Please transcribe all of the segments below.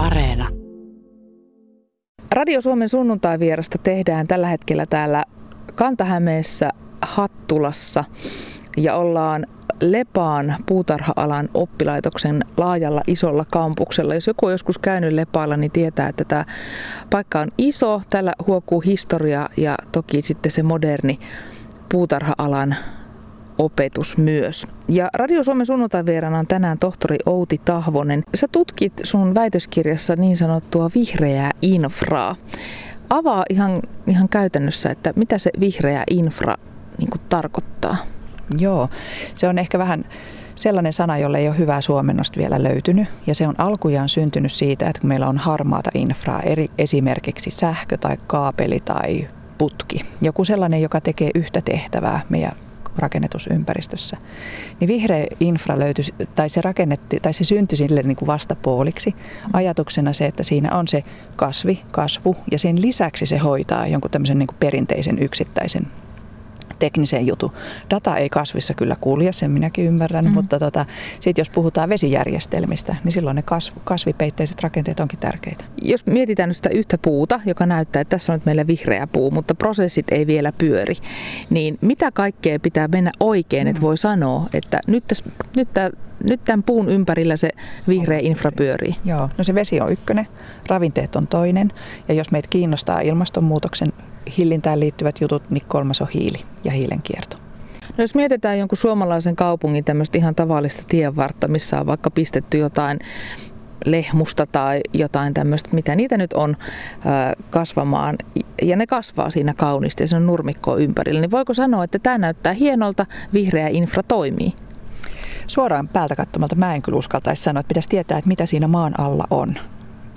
Areena. Radio Suomen sunnuntai-vierasta tehdään tällä hetkellä täällä Kantahämeessä Hattulassa ja ollaan Lepaan puutarha-alan oppilaitoksen laajalla isolla kampuksella. Jos joku on joskus käynyt Lepaalla, niin tietää, että tämä paikka on iso. Täällä huokuu historia ja toki sitten se moderni puutarha-alan opetus myös. Ja Radio Suomen sunnuntai on tänään tohtori Outi Tahvonen. Sä tutkit sun väitöskirjassa niin sanottua vihreää infraa. Avaa ihan, ihan käytännössä, että mitä se vihreä infra niin tarkoittaa. Joo, se on ehkä vähän sellainen sana, jolle ei ole hyvää suomennosta vielä löytynyt. Ja se on alkujaan syntynyt siitä, että kun meillä on harmaata infraa, eri, esimerkiksi sähkö tai kaapeli tai putki. Joku sellainen, joka tekee yhtä tehtävää meidän rakennetusympäristössä. Niin vihreä infra löytyi, tai se, rakennetti, tai se syntyi sille niin kuin vastapuoliksi. Ajatuksena se, että siinä on se kasvi, kasvu, ja sen lisäksi se hoitaa jonkun tämmöisen niin kuin perinteisen yksittäisen tekniseen jutun. Data ei kasvissa kyllä kulje, sen minäkin ymmärrän, mm. mutta tota, sitten jos puhutaan vesijärjestelmistä, niin silloin ne kasv- kasvipeitteiset rakenteet onkin tärkeitä. Jos mietitään nyt sitä yhtä puuta, joka näyttää, että tässä on nyt meillä vihreä puu, mutta prosessit ei vielä pyöri, niin mitä kaikkea pitää mennä oikein, mm. että voi sanoa, että nyt, täs, nyt, tää, nyt tämän puun ympärillä se vihreä infra pyörii? Joo, no se vesi on ykkönen, ravinteet on toinen, ja jos meitä kiinnostaa ilmastonmuutoksen hillintään liittyvät jutut, niin kolmas on hiili ja hiilen kierto. No jos mietitään jonkun suomalaisen kaupungin tämmöistä ihan tavallista tienvartta, missä on vaikka pistetty jotain lehmusta tai jotain tämmöistä, mitä niitä nyt on kasvamaan, ja ne kasvaa siinä kauniisti ja se on nurmikkoa ympärillä, niin voiko sanoa, että tämä näyttää hienolta, vihreä infra toimii? Suoraan päältä katsomalta mä en kyllä uskaltaisi sanoa, että pitäisi tietää, että mitä siinä maan alla on.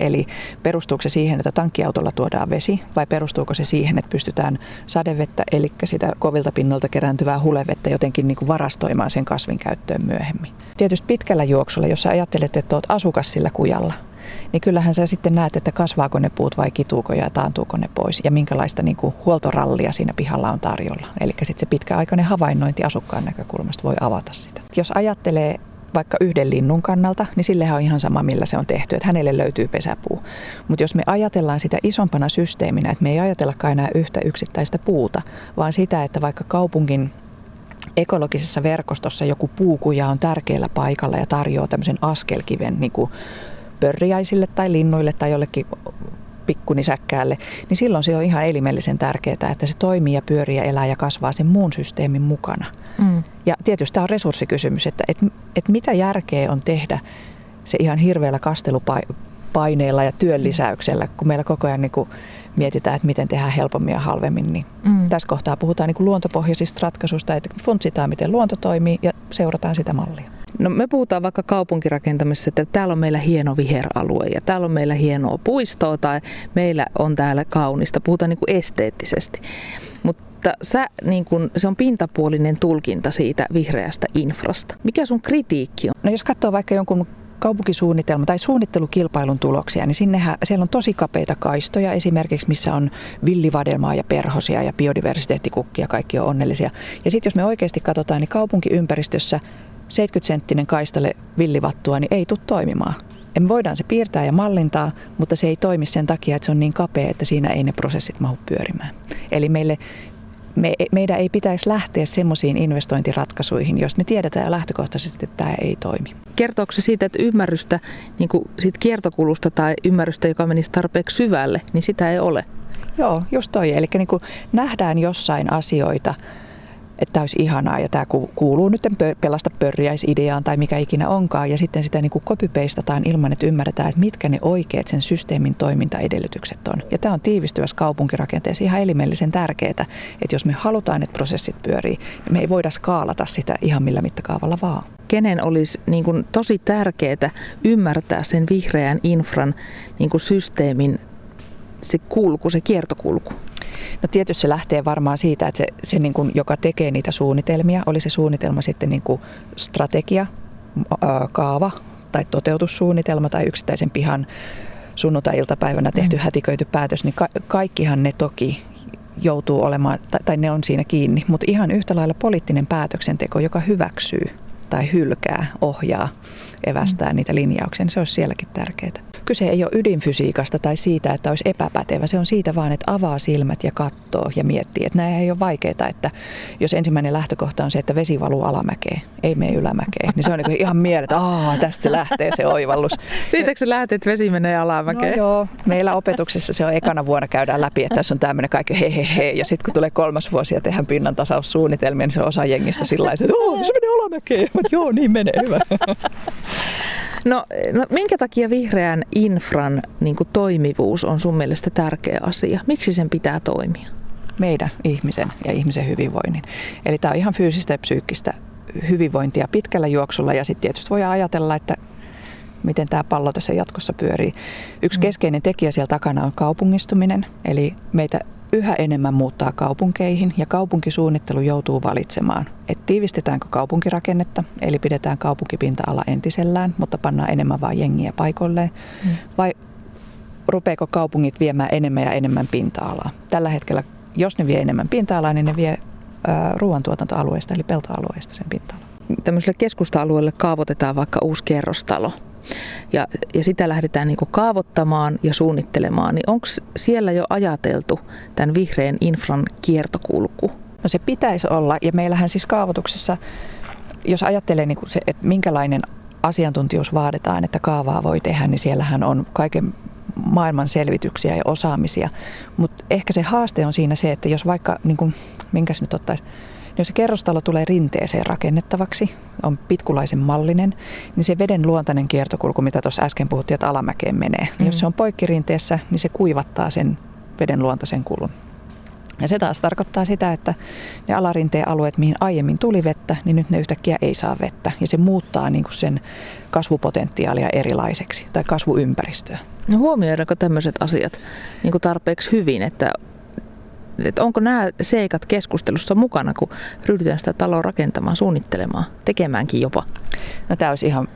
Eli perustuuko se siihen, että tankkiautolla tuodaan vesi vai perustuuko se siihen, että pystytään sadevettä, eli sitä kovilta pinnalta kerääntyvää hulevettä jotenkin niin kuin varastoimaan sen kasvin käyttöön myöhemmin. Tietysti pitkällä juoksulla, jos sä ajattelet, että oot asukas sillä kujalla, niin kyllähän sä sitten näet, että kasvaako ne puut vai kituuko ja taantuuko ne pois ja minkälaista niin kuin huoltorallia siinä pihalla on tarjolla. Eli sitten se pitkäaikainen havainnointi asukkaan näkökulmasta voi avata sitä. Jos ajattelee vaikka yhden linnun kannalta, niin sillehän on ihan sama, millä se on tehty, että hänelle löytyy pesäpuu. Mutta jos me ajatellaan sitä isompana systeeminä, että me ei ajatellakaan enää yhtä yksittäistä puuta, vaan sitä, että vaikka kaupungin ekologisessa verkostossa joku puukuja on tärkeällä paikalla ja tarjoaa tämmöisen askelkiven niin kuin pörriäisille tai linnuille tai jollekin pikkunisäkkäälle, niin silloin se on ihan elimellisen tärkeää, että se toimii ja pyörii ja elää ja kasvaa sen muun systeemin mukana. Mm. Ja tietysti tämä on resurssikysymys, että, että, että mitä järkeä on tehdä se ihan hirveällä kastelupaineella ja työn lisäyksellä, kun meillä koko ajan niin kuin mietitään, että miten tehdään helpommin ja halvemmin. Niin mm. Tässä kohtaa puhutaan niin kuin luontopohjaisista ratkaisuista, että funtsitaan, miten luonto toimii ja seurataan sitä mallia. No me puhutaan vaikka kaupunkirakentamisessa, että täällä on meillä hieno viheralue ja täällä on meillä hienoa puistoa tai meillä on täällä kaunista. Puhutaan niin kuin esteettisesti. Mutta sä, niin kun, se on pintapuolinen tulkinta siitä vihreästä infrasta. Mikä sun kritiikki on? No jos katsoo vaikka jonkun kaupunkisuunnitelma tai suunnittelukilpailun tuloksia, niin sinnehän, siellä on tosi kapeita kaistoja esimerkiksi, missä on villivadelmaa ja perhosia ja biodiversiteettikukkia, kaikki on onnellisia. Ja sitten jos me oikeasti katsotaan, niin kaupunkiympäristössä 70-senttinen kaistalle villivattua, niin ei tule toimimaan. Me voidaan se piirtää ja mallintaa, mutta se ei toimi sen takia, että se on niin kapea, että siinä ei ne prosessit mahu pyörimään. Eli meille, me, meidän ei pitäisi lähteä semmoisiin investointiratkaisuihin, jos me tiedetään jo lähtökohtaisesti, että tämä ei toimi. Kertooko se siitä, että ymmärrystä niin kuin siitä kiertokulusta tai ymmärrystä, joka menisi tarpeeksi syvälle, niin sitä ei ole? Joo, just toi. Eli niin nähdään jossain asioita, että tämä olisi ihanaa ja tämä kuuluu nyt pelasta pörjäisideaan tai mikä ikinä onkaan ja sitten sitä niin kuin ilman, että ymmärretään, että mitkä ne oikeat sen systeemin toimintaedellytykset on. Ja tämä on tiivistyvässä kaupunkirakenteessa ihan elimellisen tärkeää, että jos me halutaan, että prosessit pyörii, niin me ei voida skaalata sitä ihan millä mittakaavalla vaan. Kenen olisi niin kuin tosi tärkeää ymmärtää sen vihreän infran niin kuin systeemin se kulku, se kiertokulku? No tietysti se lähtee varmaan siitä, että se, se niin kuin, joka tekee niitä suunnitelmia, oli se suunnitelma sitten niin kuin strategia, kaava tai toteutussuunnitelma tai yksittäisen pihan sunnuntai-iltapäivänä tehty mm. hätiköity päätös, niin ka- kaikkihan ne toki joutuu olemaan, tai, tai ne on siinä kiinni, mutta ihan yhtä lailla poliittinen päätöksenteko, joka hyväksyy tai hylkää, ohjaa, evästää mm. niitä linjauksia, niin se olisi sielläkin tärkeää. Kyse ei ole ydinfysiikasta tai siitä, että olisi epäpätevä. Se on siitä vaan, että avaa silmät ja katsoo ja miettii. Että nämä ei ole vaikeita, että jos ensimmäinen lähtökohta on se, että vesi valuu alamäkeen, ei mene ylämäkeen, niin se on niin ihan mielet, että tästä se lähtee se oivallus. Siitäkö se lähtee, että vesi menee alamäkeen? No joo, meillä opetuksessa se on ekana vuonna käydään läpi, että tässä on tämmöinen kaikki he, he, he. Ja sitten kun tulee kolmas vuosi ja tehdään pinnan tasaussuunnitelmia, niin se on osa jengistä sillä lailla, että se menee alamäkeen. Joo, niin menee, hyvä. No, no minkä takia vihreän infran niin kuin, toimivuus on sun mielestä tärkeä asia? Miksi sen pitää toimia? Meidän ihmisen ja ihmisen hyvinvoinnin. Eli tämä on ihan fyysistä ja psyykkistä hyvinvointia pitkällä juoksulla ja sitten tietysti voi ajatella, että miten tämä pallo tässä jatkossa pyörii. Yksi mm. keskeinen tekijä siellä takana on kaupungistuminen, eli meitä yhä enemmän muuttaa kaupunkeihin ja kaupunkisuunnittelu joutuu valitsemaan, että tiivistetäänkö kaupunkirakennetta, eli pidetään kaupunkipinta-ala entisellään, mutta pannaan enemmän vain jengiä paikoilleen, mm. vai rupeeko kaupungit viemään enemmän ja enemmän pinta-alaa. Tällä hetkellä, jos ne vie enemmän pinta-alaa, niin ne vie ruoantuotantoalueista eli peltoalueista sen pinta-alan. Tämmöiselle keskusta-alueelle kaavoitetaan vaikka uusi kerrostalo ja, ja sitä lähdetään niin kaavoittamaan ja suunnittelemaan, niin onko siellä jo ajateltu tämän vihreän infran kiertokulku? No se pitäisi olla, ja meillähän siis kaavoituksessa, jos ajattelee niin se, että minkälainen asiantuntijuus vaaditaan, että kaavaa voi tehdä, niin siellähän on kaiken maailman selvityksiä ja osaamisia. Mutta ehkä se haaste on siinä se, että jos vaikka, niin kuin, minkäs nyt ottaisi, jos se kerrostalo tulee rinteeseen rakennettavaksi, on pitkulaisen mallinen, niin se veden luontainen kiertokulku, mitä tuossa äsken puhuttiin, että alamäkeen menee, mm. niin jos se on poikkirinteessä, niin se kuivattaa sen veden luontaisen kulun. Ja se taas tarkoittaa sitä, että ne alarinteen alueet, mihin aiemmin tuli vettä, niin nyt ne yhtäkkiä ei saa vettä. Ja se muuttaa niin kuin sen kasvupotentiaalia erilaiseksi tai kasvuympäristöä. No huomioidaanko tämmöiset asiat niin kuin tarpeeksi hyvin, että että onko nämä seikat keskustelussa mukana, kun ryhdytään sitä taloa rakentamaan, suunnittelemaan, tekemäänkin jopa? No tämä olisi ihan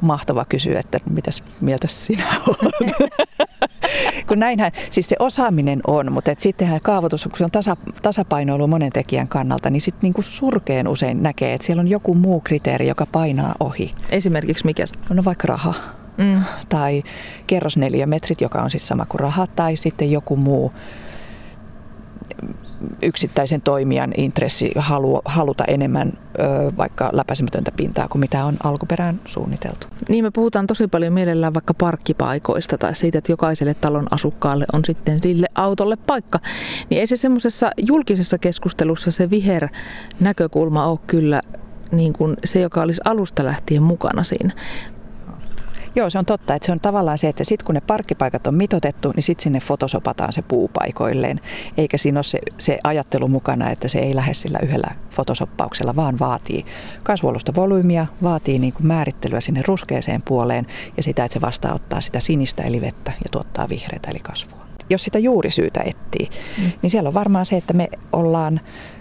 mahtava kysyä, että mitäs mieltä sinä olet? kun näinhän, siis se osaaminen on, mutta et sittenhän kaavoitus, kun se on tasa, tasapainoilu monen tekijän kannalta, niin sitten niinku surkeen usein näkee, että siellä on joku muu kriteeri, joka painaa ohi. Esimerkiksi mikä? No vaikka raha. Mm. Tai kerrosneliömetrit, joka on siis sama kuin raha, tai sitten joku muu yksittäisen toimijan intressi halu, haluta enemmän ö, vaikka läpäisemätöntä pintaa kuin mitä on alkuperään suunniteltu. Niin me puhutaan tosi paljon mielellään vaikka parkkipaikoista tai siitä, että jokaiselle talon asukkaalle on sitten sille autolle paikka. Niin ei se semmoisessa julkisessa keskustelussa se viher näkökulma ole kyllä niin kuin se, joka olisi alusta lähtien mukana siinä. Joo, se on totta, että se on tavallaan se, että sitten kun ne parkkipaikat on mitotettu, niin sitten sinne fotosopataan se puupaikoilleen. Eikä siinä ole se, se ajattelu mukana, että se ei lähde sillä yhdellä fotosoppauksella, vaan vaatii kasvualusta volyymia, vaatii niin kuin määrittelyä sinne ruskeeseen puoleen ja sitä, että se vastaanottaa sitä sinistä eli vettä ja tuottaa vihreitä eli kasvua. Jos sitä juurisyytä etsii, mm. niin siellä on varmaan se, että me ollaan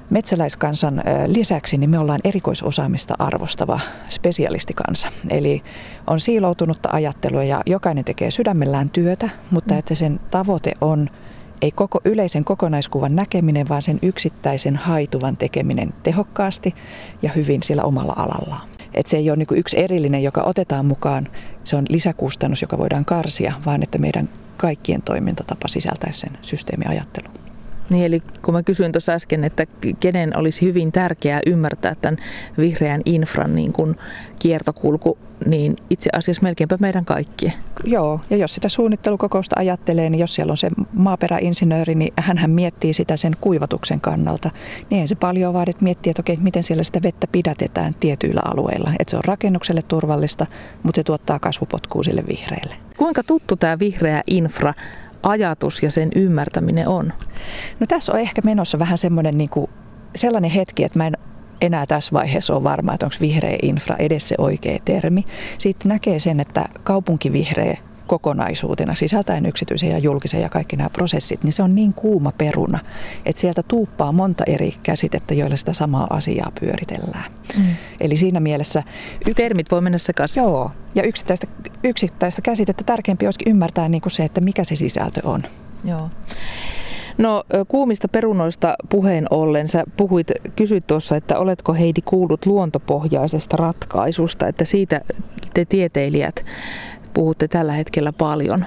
metsäläiskansan lisäksi niin me ollaan erikoisosaamista arvostava spesialistikansa. Eli on siiloutunutta ajattelua ja jokainen tekee sydämellään työtä, mutta mm. että sen tavoite on ei koko yleisen kokonaiskuvan näkeminen, vaan sen yksittäisen haituvan tekeminen tehokkaasti ja hyvin sillä omalla alallaan. Että se ei ole niin yksi erillinen, joka otetaan mukaan, se on lisäkustannus, joka voidaan karsia, vaan että meidän kaikkien toimintatapa sisältäisi sen systeemiajattelun. Niin, eli kun mä kysyin tuossa äsken, että kenen olisi hyvin tärkeää ymmärtää tämän vihreän infran niin kuin kiertokulku, niin itse asiassa melkeinpä meidän kaikkien. Joo, ja jos sitä suunnittelukokousta ajattelee, niin jos siellä on se maaperäinsinööri, niin hän miettii sitä sen kuivatuksen kannalta. Niin ei se paljon vaadi, että miettii, että okei, miten siellä sitä vettä pidätetään tietyillä alueilla. Että se on rakennukselle turvallista, mutta se tuottaa kasvupotkua sille vihreälle. Kuinka tuttu tämä vihreä infra ajatus ja sen ymmärtäminen on? No tässä on ehkä menossa vähän semmoinen niin kuin, sellainen hetki, että mä en enää tässä vaiheessa ole varma, että onko vihreä infra edes se oikea termi. Sitten näkee sen, että kaupunkivihreä kokonaisuutena, sisältäen yksityisen ja julkisen ja kaikki nämä prosessit, niin se on niin kuuma peruna, että sieltä tuuppaa monta eri käsitettä, joilla sitä samaa asiaa pyöritellään. Mm. Eli siinä mielessä... Y- Termit voi mennä sekaisin. Joo, ja yksittäistä, yksittäistä käsitettä tärkeämpi olisikin ymmärtää niin kuin se, että mikä se sisältö on. Joo. No kuumista perunoista puheen ollen, sä puhuit, kysyit tuossa, että oletko Heidi kuullut luontopohjaisesta ratkaisusta, että siitä te tieteilijät puhutte tällä hetkellä paljon.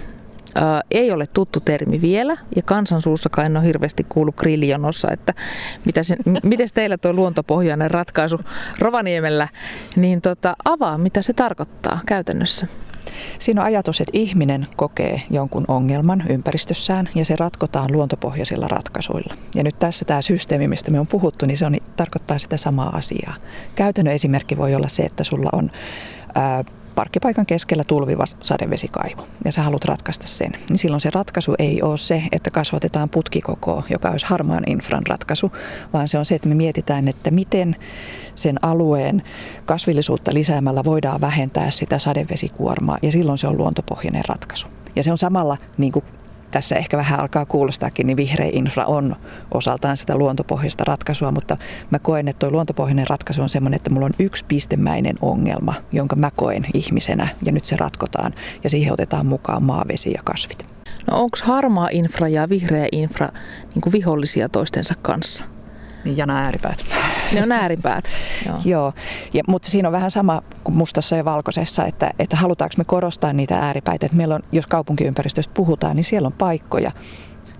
Ää, ei ole tuttu termi vielä ja kansansuussakaan en ole hirveästi kuullut grillionossa, että mitä se, miten teillä tuo luontopohjainen ratkaisu Rovaniemellä, niin tota, avaa mitä se tarkoittaa käytännössä. Siinä on ajatus, että ihminen kokee jonkun ongelman ympäristössään ja se ratkotaan luontopohjaisilla ratkaisuilla. Ja nyt tässä tämä systeemi, mistä me on puhuttu, niin se on, tarkoittaa sitä samaa asiaa. Käytännön esimerkki voi olla se, että sulla on ää, parkkipaikan keskellä tulviva sadevesikaivo. Ja sä haluat ratkaista sen, niin silloin se ratkaisu ei ole se, että kasvatetaan putkikokoa, joka olisi harmaan infran ratkaisu, vaan se on se, että me mietitään, että miten sen alueen kasvillisuutta lisäämällä voidaan vähentää sitä sadevesikuormaa ja silloin se on luontopohjainen ratkaisu. Ja se on samalla niin kuin tässä ehkä vähän alkaa kuulostaakin, niin vihreä infra on osaltaan sitä luontopohjaista ratkaisua, mutta mä koen, että tuo luontopohjainen ratkaisu on semmoinen, että mulla on yksi pistemäinen ongelma, jonka mä koen ihmisenä ja nyt se ratkotaan ja siihen otetaan mukaan maavesi ja kasvit. No onko harmaa infra ja vihreä infra niin vihollisia toistensa kanssa? Niin jana ääripäät. Ne on ääripäät. Joo. Joo. Ja, mutta siinä on vähän sama kuin mustassa ja valkoisessa, että, että halutaanko me korostaa niitä ääripäitä. Että meillä on, jos kaupunkiympäristöstä puhutaan, niin siellä on paikkoja,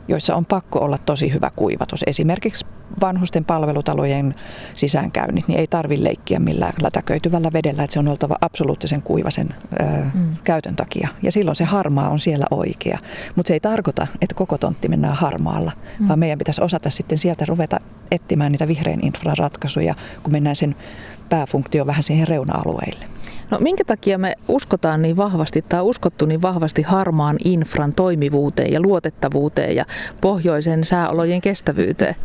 joissa on pakko olla tosi hyvä kuivatus. Esimerkiksi vanhusten palvelutalojen sisäänkäynnit, niin ei tarvi leikkiä millään lätäköityvällä vedellä, että se on oltava absoluuttisen kuivasen ö, mm. käytön takia. Ja silloin se harmaa on siellä oikea. Mutta se ei tarkoita, että koko tontti mennään harmaalla, mm. vaan meidän pitäisi osata sitten sieltä ruveta etsimään niitä vihreän infran ratkaisuja, kun mennään sen pääfunktio vähän siihen reuna-alueille. No minkä takia me uskotaan niin vahvasti tai uskottu niin vahvasti harmaan infran toimivuuteen ja luotettavuuteen ja pohjoisen sääolojen kestävyyteen?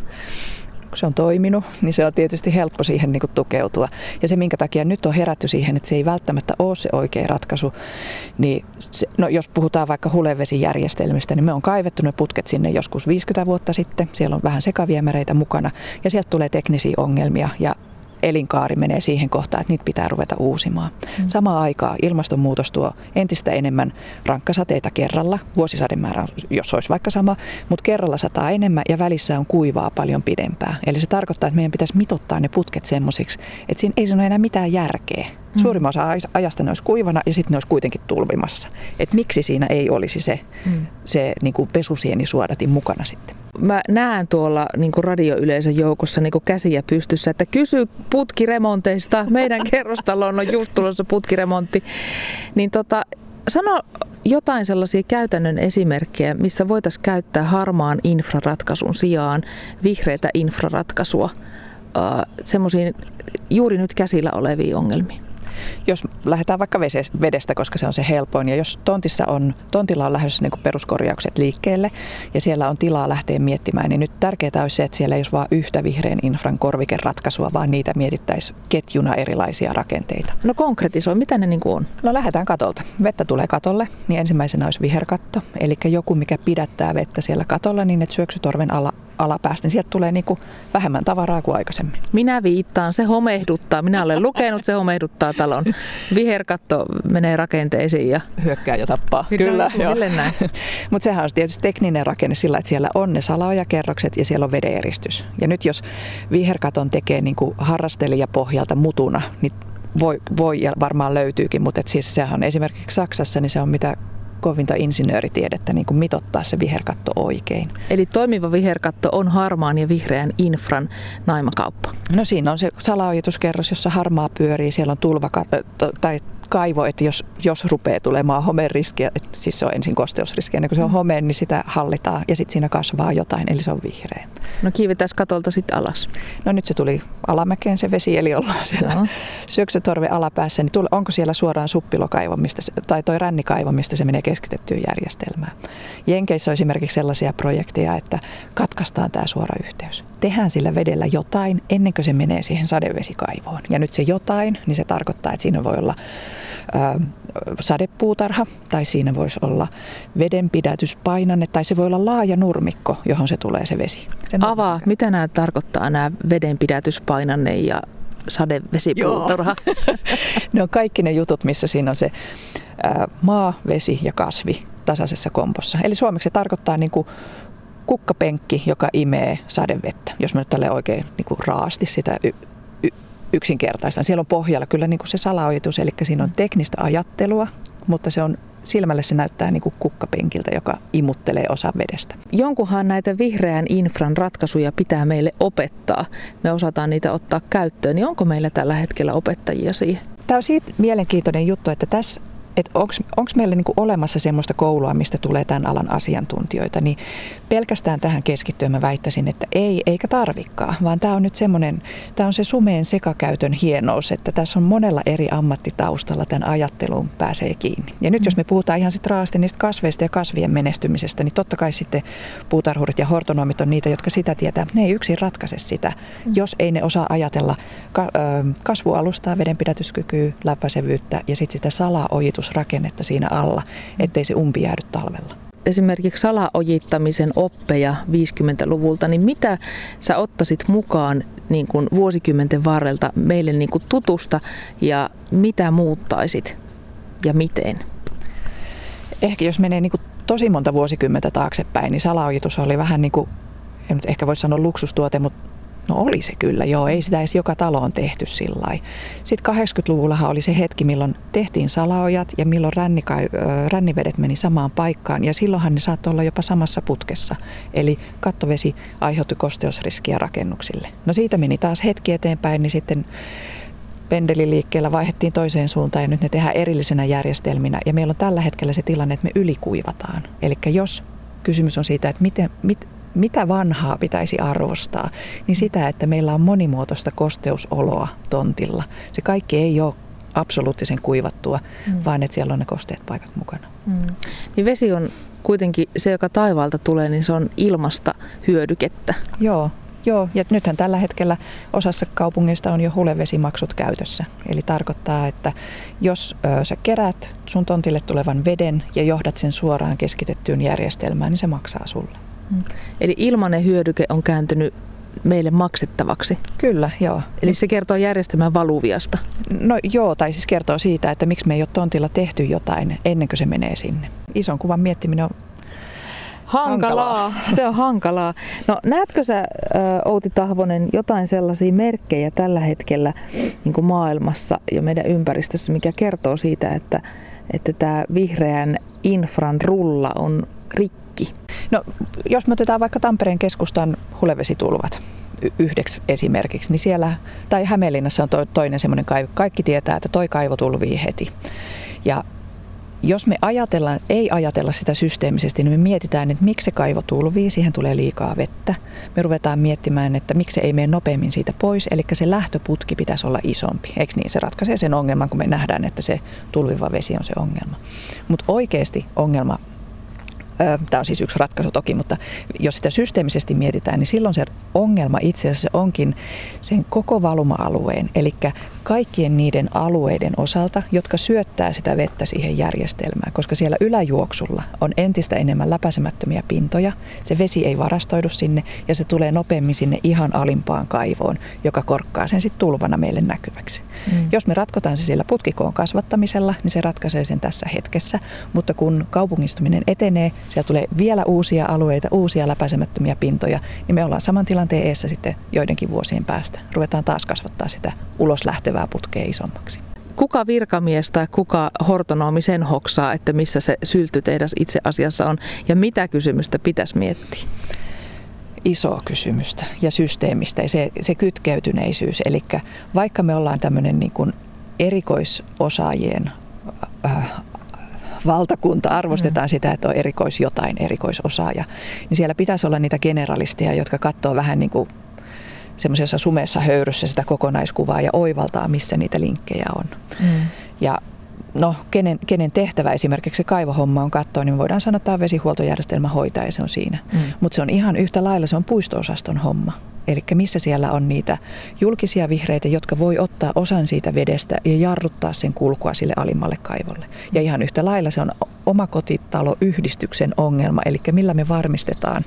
kun se on toiminut, niin se on tietysti helppo siihen niin kuin tukeutua. Ja se, minkä takia nyt on herätty siihen, että se ei välttämättä ole se oikea ratkaisu, niin se, no, jos puhutaan vaikka hulevesijärjestelmistä, niin me on kaivettu ne putket sinne joskus 50 vuotta sitten. Siellä on vähän sekaviemäreitä mukana ja sieltä tulee teknisiä ongelmia ja elinkaari menee siihen kohtaan, että niitä pitää ruveta uusimaan. Mm. Samaan aikaan ilmastonmuutos tuo entistä enemmän rankkasateita kerralla. Vuosisademäärä, jos olisi vaikka sama, mutta kerralla sataa enemmän ja välissä on kuivaa paljon pidempään. Eli se tarkoittaa, että meidän pitäisi mitottaa ne putket semmoisiksi, että siinä ei ole enää mitään järkeä. Mm. Suurimman osa ajasta ne olisi kuivana ja sitten ne olisi kuitenkin tulvimassa. Et miksi siinä ei olisi se, mm. se niin kuin pesusienisuodatin mukana sitten? Mä näen tuolla niin kuin radioyleisön joukossa niin kuin käsiä pystyssä, että kysy putkiremonteista. Meidän kerrostaloon on just tulossa putkiremontti. Niin tota, sano jotain sellaisia käytännön esimerkkejä, missä voitaisiin käyttää harmaan infraratkaisun sijaan vihreitä infraratkaisua semmoisiin juuri nyt käsillä oleviin ongelmiin jos lähdetään vaikka vedestä, koska se on se helpoin, ja jos tontissa on, tontilla on lähdössä niin peruskorjaukset liikkeelle, ja siellä on tilaa lähteä miettimään, niin nyt tärkeää olisi se, että siellä ei olisi vain yhtä vihreän infran korvikeratkaisua, vaan niitä mietittäisiin ketjuna erilaisia rakenteita. No konkretisoi, mitä ne niin on? No lähdetään katolta. Vettä tulee katolle, niin ensimmäisenä olisi viherkatto, eli joku, mikä pidättää vettä siellä katolla niin, että syöksytorven ala, alapäästä, niin sieltä tulee niin kuin vähemmän tavaraa kuin aikaisemmin. Minä viittaan, se homehduttaa. Minä olen lukenut, se homehduttaa talon. Viherkatto menee rakenteisiin ja... Hyökkää ja tappaa. Kyllä, joo. näin. Mutta sehän on tietysti tekninen rakenne sillä, että siellä on ne salaojakerrokset ja siellä on vedeeristys. Ja nyt jos viherkaton tekee niin kuin harrastelijapohjalta mutuna, niin voi, voi ja varmaan löytyykin, mutta et siis sehän on esimerkiksi Saksassa, niin se on mitä kovinta insinööritiedettä niin kuin mitottaa se viherkatto oikein. Eli toimiva viherkatto on harmaan ja vihreän infran naimakauppa? No siinä on se salaojituskerros, jossa harmaa pyörii, siellä on tulvakatto tai kaivo, että jos, jos rupeaa tulemaan homeriskiä, että siis se on ensin kosteusriski, ennen kuin se on mm. home, niin sitä hallitaan ja sitten siinä kasvaa jotain, eli se on vihreä. No kiivetään katolta sitten alas. No nyt se tuli alamäkeen se vesi, eli ollaan siellä no. syöksytorve alapäässä, niin tule, onko siellä suoraan suppilokaivo, mistä se, tai toi rännikaivo, mistä se menee keskitettyyn järjestelmään. Jenkeissä on esimerkiksi sellaisia projekteja, että katkaistaan tämä suora yhteys. Tehdään sillä vedellä jotain ennen kuin se menee siihen sadevesikaivoon. Ja nyt se jotain, niin se tarkoittaa, että siinä voi olla sadepuutarha tai siinä voisi olla vedenpidätyspainanne tai se voi olla laaja nurmikko, johon se tulee se vesi. Avaa, mitä nämä tarkoittaa nämä vedenpidätyspainanne ja sadevesipuutarha? ne on kaikki ne jutut, missä siinä on se maa, vesi ja kasvi tasaisessa kompossa. Eli suomeksi se tarkoittaa niin kuin kukkapenkki, joka imee sadevettä, jos mä nyt tälle oikein niin kuin raasti sitä y- y- yksinkertaista. Siellä on pohjalla kyllä niin kuin se salaojitus, eli siinä on teknistä ajattelua, mutta se on silmälle se näyttää niin kuin kukkapenkiltä, joka imuttelee osa vedestä. Jonkunhan näitä vihreän infran ratkaisuja pitää meille opettaa. Me osataan niitä ottaa käyttöön. Niin onko meillä tällä hetkellä opettajia siihen? Tämä on siitä mielenkiintoinen juttu, että tässä että onko meillä niinku olemassa semmoista koulua, mistä tulee tämän alan asiantuntijoita, niin pelkästään tähän keskittyen mä väittäisin, että ei, eikä tarvikkaa, vaan tämä on nyt semmoinen, tämä on se sumeen sekakäytön hienous, että tässä on monella eri ammattitaustalla tämän ajatteluun pääsee kiinni. Ja nyt mm. jos me puhutaan ihan sitten raasti niistä kasveista ja kasvien menestymisestä, niin totta kai sitten puutarhurit ja hortonomit on niitä, jotka sitä tietää. Ne ei yksin ratkaise sitä, mm. jos ei ne osaa ajatella kasvualustaa, vedenpidätyskykyä, läpäisevyyttä ja sitten sitä salaojitus rakennetta siinä alla, ettei se umpi jäädy talvella. Esimerkiksi salaojittamisen oppeja 50-luvulta, niin mitä sä ottaisit mukaan niin kuin vuosikymmenten varrelta meille niin kuin tutusta ja mitä muuttaisit ja miten? Ehkä jos menee niin kuin tosi monta vuosikymmentä taaksepäin, niin salaojitus oli vähän niin kuin, en nyt ehkä voisi sanoa luksustuote, mutta No oli se kyllä, joo. Ei sitä edes joka taloon tehty sillä Sitten 80-luvullahan oli se hetki, milloin tehtiin salaojat ja milloin rännikai, rännivedet meni samaan paikkaan. Ja silloinhan ne saattoi olla jopa samassa putkessa. Eli kattovesi aiheutti kosteusriskiä rakennuksille. No siitä meni taas hetki eteenpäin, niin sitten pendeliliikkeellä vaihdettiin toiseen suuntaan ja nyt ne tehdään erillisenä järjestelminä. Ja meillä on tällä hetkellä se tilanne, että me ylikuivataan. Eli jos kysymys on siitä, että miten, mit, mitä vanhaa pitäisi arvostaa, niin sitä, että meillä on monimuotoista kosteusoloa tontilla. Se kaikki ei ole absoluuttisen kuivattua, mm. vaan että siellä on ne kosteet paikat mukana. Mm. Niin vesi on kuitenkin se, joka taivaalta tulee, niin se on ilmasta hyödykettä. Joo, Joo, ja nythän tällä hetkellä osassa kaupungeista on jo hulevesimaksut käytössä. Eli tarkoittaa, että jos ö, sä kerät sun tontille tulevan veden ja johdat sen suoraan keskitettyyn järjestelmään, niin se maksaa sulle. Eli ilmainen hyödyke on kääntynyt meille maksettavaksi. Kyllä, joo. Eli se kertoo järjestelmän valuviasta. No joo, tai siis kertoo siitä, että miksi me ei ole tontilla tehty jotain ennen kuin se menee sinne. Ison kuvan miettiminen on Hankalaa. hankalaa. Se on hankalaa. No näetkö sä, Outi Tahvonen, jotain sellaisia merkkejä tällä hetkellä niin kuin maailmassa ja meidän ympäristössä, mikä kertoo siitä, että, että tämä vihreän infran rulla on rikki? No, jos me otetaan vaikka Tampereen keskustan hulevesitulvat yhdeksi esimerkiksi, niin siellä, tai Hämeenlinnassa on toinen semmoinen kaivo. Kaikki tietää, että toi kaivo tulvii heti. Ja jos me ajatellaan, ei ajatella sitä systeemisesti, niin me mietitään, että miksi se kaivo tulvii, siihen tulee liikaa vettä. Me ruvetaan miettimään, että miksi ei mene nopeammin siitä pois, eli se lähtöputki pitäisi olla isompi. Eikö niin? Se ratkaisee sen ongelman, kun me nähdään, että se tulviva vesi on se ongelma. Mutta oikeasti ongelma Tämä on siis yksi ratkaisu toki, mutta jos sitä systeemisesti mietitään, niin silloin se ongelma itse asiassa onkin sen koko valuma-alueen, eli kaikkien niiden alueiden osalta, jotka syöttää sitä vettä siihen järjestelmään, koska siellä yläjuoksulla on entistä enemmän läpäisemättömiä pintoja, se vesi ei varastoidu sinne ja se tulee nopeammin sinne ihan alimpaan kaivoon, joka korkkaa sen sitten tulvana meille näkyväksi. Mm. Jos me ratkotaan se sillä putkikoon kasvattamisella, niin se ratkaisee sen tässä hetkessä, mutta kun kaupungistuminen etenee, siellä tulee vielä uusia alueita, uusia läpäisemättömiä pintoja, niin me ollaan saman tilanteen eessä sitten joidenkin vuosien päästä. Ruvetaan taas kasvattaa sitä ulos lähtevää putkea isommaksi. Kuka virkamies tai kuka hortonomi sen hoksaa, että missä se syltytehdas itse asiassa on ja mitä kysymystä pitäisi miettiä? isoa kysymystä ja systeemistä ja se, se kytkeytyneisyys. Eli vaikka me ollaan tämmöinen niin kuin erikoisosaajien äh, valtakunta, arvostetaan mm. sitä, että on erikois jotain, erikoisosaaja, niin siellä pitäisi olla niitä generalisteja, jotka katsoo vähän niin kuin semmoisessa sumeessa höyryssä sitä kokonaiskuvaa ja oivaltaa, missä niitä linkkejä on. Mm. Ja no, kenen, kenen tehtävä esimerkiksi se kaivohomma on katsoa, niin me voidaan sanoa, että tämä on vesihuoltojärjestelmä hoitaja ja se on siinä. Mm. Mutta se on ihan yhtä lailla, se on puistoosaston homma. Eli missä siellä on niitä julkisia vihreitä, jotka voi ottaa osan siitä vedestä ja jarruttaa sen kulkua sille alimmalle kaivolle. Ja ihan yhtä lailla se on omakotitaloyhdistyksen ongelma, eli millä me varmistetaan,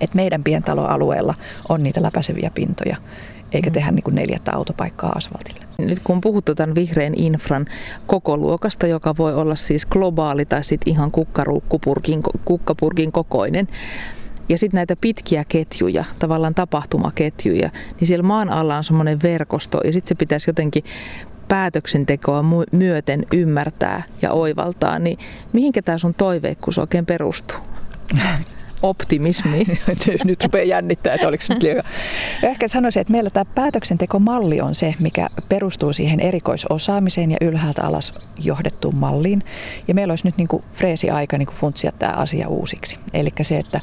että meidän pientaloalueella on niitä läpäiseviä pintoja, eikä mm. tehdä niin kuin neljättä autopaikkaa asfaltille. Nyt kun on puhuttu tämän vihreän infran koko luokasta, joka voi olla siis globaali tai sitten ihan kukkapurkin, kukkapurkin kokoinen, ja sitten näitä pitkiä ketjuja, tavallaan tapahtumaketjuja, niin siellä maan alla on semmoinen verkosto ja sitten se pitäisi jotenkin päätöksentekoa myöten ymmärtää ja oivaltaa, niin mihinkä tämä sun toiveikkuus oikein perustuu? optimismi. nyt rupeaa jännittää, että oliko se nyt liikaa. Ehkä sanoisin, että meillä tämä päätöksentekomalli on se, mikä perustuu siihen erikoisosaamiseen ja ylhäältä alas johdettuun malliin. Ja meillä olisi nyt niin kuin freesi aika niin kuin funtsia tämä asia uusiksi. Eli se, että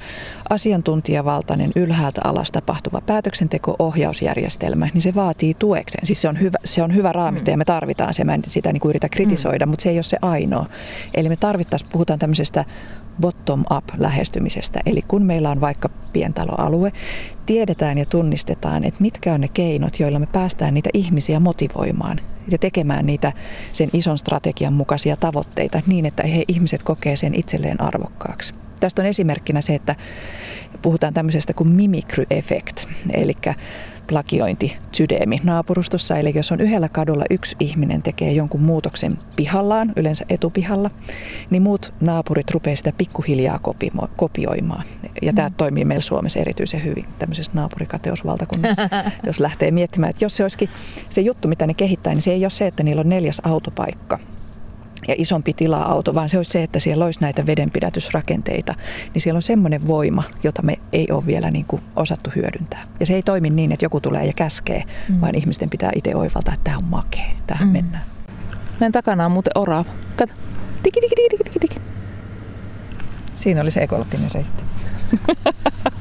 asiantuntijavaltainen ylhäältä alas tapahtuva päätöksenteko-ohjausjärjestelmä, niin se vaatii tuekseen. Siis se on hyvä, se on hyvä raamite mm. ja me tarvitaan se. Mä en sitä niin kuin yritä kritisoida, mm. mutta se ei ole se ainoa. Eli me tarvittaisiin, puhutaan tämmöisestä bottom-up lähestymisestä. Eli kun meillä on vaikka pientaloalue, tiedetään ja tunnistetaan, että mitkä on ne keinot, joilla me päästään niitä ihmisiä motivoimaan ja tekemään niitä sen ison strategian mukaisia tavoitteita niin, että he ihmiset kokee sen itselleen arvokkaaksi. Tästä on esimerkkinä se, että puhutaan tämmöisestä kuin mimicry effect, eli plagiointi sydämi naapurustossa. Eli jos on yhdellä kadulla yksi ihminen tekee jonkun muutoksen pihallaan, yleensä etupihalla, niin muut naapurit rupeaa sitä pikkuhiljaa kopioimaan. Ja tämä mm. toimii meillä Suomessa erityisen hyvin tämmöisessä naapurikateusvaltakunnassa, jos lähtee miettimään, että jos se olisikin se juttu, mitä ne kehittää, niin se ei ole se, että niillä on neljäs autopaikka, ja isompi tila-auto, vaan se olisi se, että siellä olisi näitä vedenpidätysrakenteita, niin siellä on semmoinen voima, jota me ei ole vielä niin kuin osattu hyödyntää. Ja se ei toimi niin, että joku tulee ja käskee, mm. vaan ihmisten pitää itse oivaltaa, että tämä on makea, tähän mm. mennään. Meidän takana on muuten orava. Kato. Tiki, tiki, tiki, tiki, tiki. Siinä oli se ekologinen reitti.